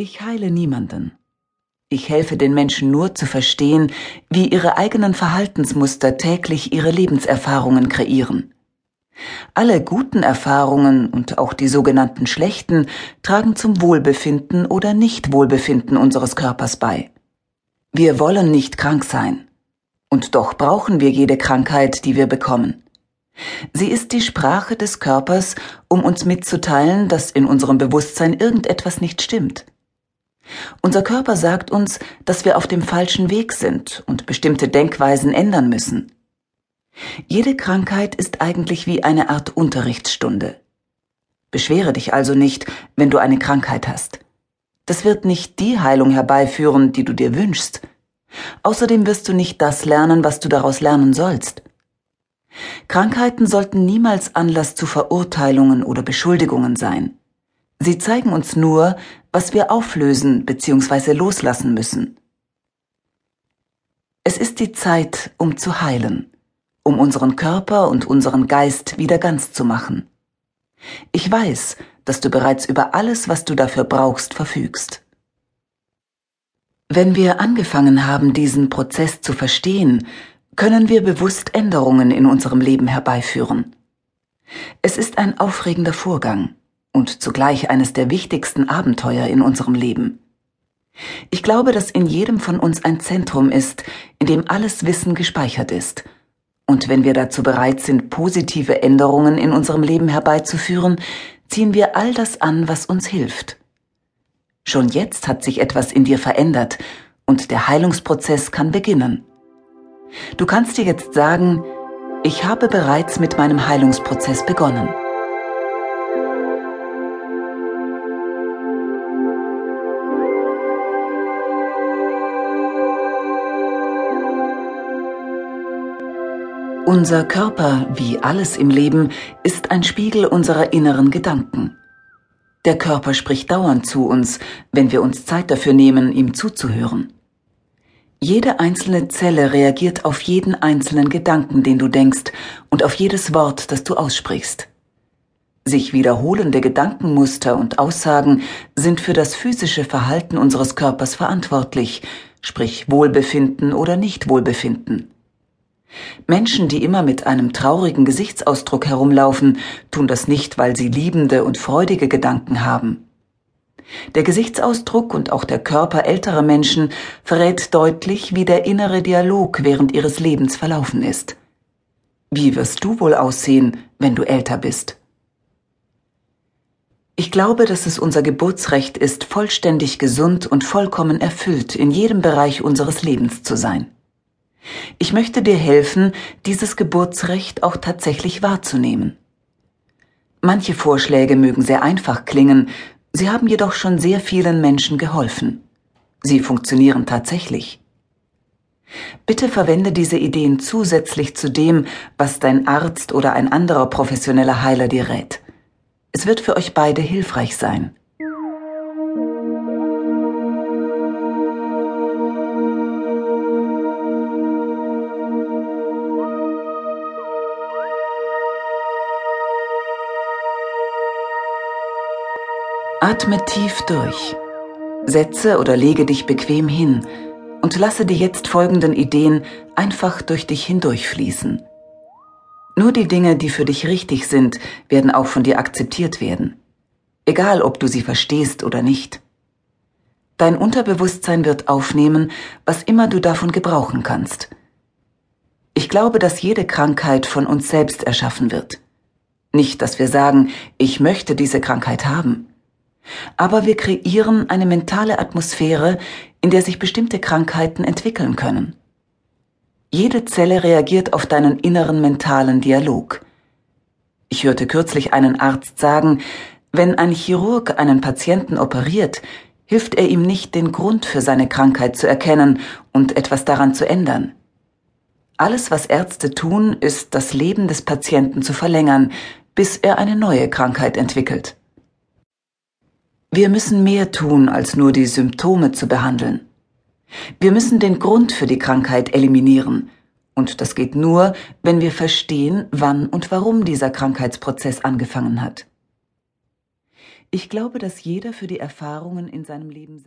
Ich heile niemanden. Ich helfe den Menschen nur zu verstehen, wie ihre eigenen Verhaltensmuster täglich ihre Lebenserfahrungen kreieren. Alle guten Erfahrungen und auch die sogenannten schlechten tragen zum Wohlbefinden oder Nichtwohlbefinden unseres Körpers bei. Wir wollen nicht krank sein. Und doch brauchen wir jede Krankheit, die wir bekommen. Sie ist die Sprache des Körpers, um uns mitzuteilen, dass in unserem Bewusstsein irgendetwas nicht stimmt. Unser Körper sagt uns, dass wir auf dem falschen Weg sind und bestimmte Denkweisen ändern müssen. Jede Krankheit ist eigentlich wie eine Art Unterrichtsstunde. Beschwere dich also nicht, wenn du eine Krankheit hast. Das wird nicht die Heilung herbeiführen, die du dir wünschst. Außerdem wirst du nicht das lernen, was du daraus lernen sollst. Krankheiten sollten niemals Anlass zu Verurteilungen oder Beschuldigungen sein. Sie zeigen uns nur, was wir auflösen bzw. loslassen müssen. Es ist die Zeit, um zu heilen, um unseren Körper und unseren Geist wieder ganz zu machen. Ich weiß, dass du bereits über alles, was du dafür brauchst, verfügst. Wenn wir angefangen haben, diesen Prozess zu verstehen, können wir bewusst Änderungen in unserem Leben herbeiführen. Es ist ein aufregender Vorgang und zugleich eines der wichtigsten Abenteuer in unserem Leben. Ich glaube, dass in jedem von uns ein Zentrum ist, in dem alles Wissen gespeichert ist. Und wenn wir dazu bereit sind, positive Änderungen in unserem Leben herbeizuführen, ziehen wir all das an, was uns hilft. Schon jetzt hat sich etwas in dir verändert und der Heilungsprozess kann beginnen. Du kannst dir jetzt sagen, ich habe bereits mit meinem Heilungsprozess begonnen. Unser Körper, wie alles im Leben, ist ein Spiegel unserer inneren Gedanken. Der Körper spricht dauernd zu uns, wenn wir uns Zeit dafür nehmen, ihm zuzuhören. Jede einzelne Zelle reagiert auf jeden einzelnen Gedanken, den du denkst, und auf jedes Wort, das du aussprichst. Sich wiederholende Gedankenmuster und Aussagen sind für das physische Verhalten unseres Körpers verantwortlich, sprich Wohlbefinden oder Nichtwohlbefinden. Menschen, die immer mit einem traurigen Gesichtsausdruck herumlaufen, tun das nicht, weil sie liebende und freudige Gedanken haben. Der Gesichtsausdruck und auch der Körper älterer Menschen verrät deutlich, wie der innere Dialog während ihres Lebens verlaufen ist. Wie wirst du wohl aussehen, wenn du älter bist? Ich glaube, dass es unser Geburtsrecht ist, vollständig gesund und vollkommen erfüllt in jedem Bereich unseres Lebens zu sein. Ich möchte dir helfen, dieses Geburtsrecht auch tatsächlich wahrzunehmen. Manche Vorschläge mögen sehr einfach klingen, sie haben jedoch schon sehr vielen Menschen geholfen. Sie funktionieren tatsächlich. Bitte verwende diese Ideen zusätzlich zu dem, was dein Arzt oder ein anderer professioneller Heiler dir rät. Es wird für euch beide hilfreich sein. Atme tief durch. Setze oder lege dich bequem hin und lasse die jetzt folgenden Ideen einfach durch dich hindurchfließen. Nur die Dinge, die für dich richtig sind, werden auch von dir akzeptiert werden. Egal, ob du sie verstehst oder nicht. Dein Unterbewusstsein wird aufnehmen, was immer du davon gebrauchen kannst. Ich glaube, dass jede Krankheit von uns selbst erschaffen wird. Nicht, dass wir sagen, ich möchte diese Krankheit haben aber wir kreieren eine mentale Atmosphäre, in der sich bestimmte Krankheiten entwickeln können. Jede Zelle reagiert auf deinen inneren mentalen Dialog. Ich hörte kürzlich einen Arzt sagen, wenn ein Chirurg einen Patienten operiert, hilft er ihm nicht, den Grund für seine Krankheit zu erkennen und etwas daran zu ändern. Alles, was Ärzte tun, ist, das Leben des Patienten zu verlängern, bis er eine neue Krankheit entwickelt. Wir müssen mehr tun, als nur die Symptome zu behandeln. Wir müssen den Grund für die Krankheit eliminieren. Und das geht nur, wenn wir verstehen, wann und warum dieser Krankheitsprozess angefangen hat. Ich glaube, dass jeder für die Erfahrungen in seinem Leben selbst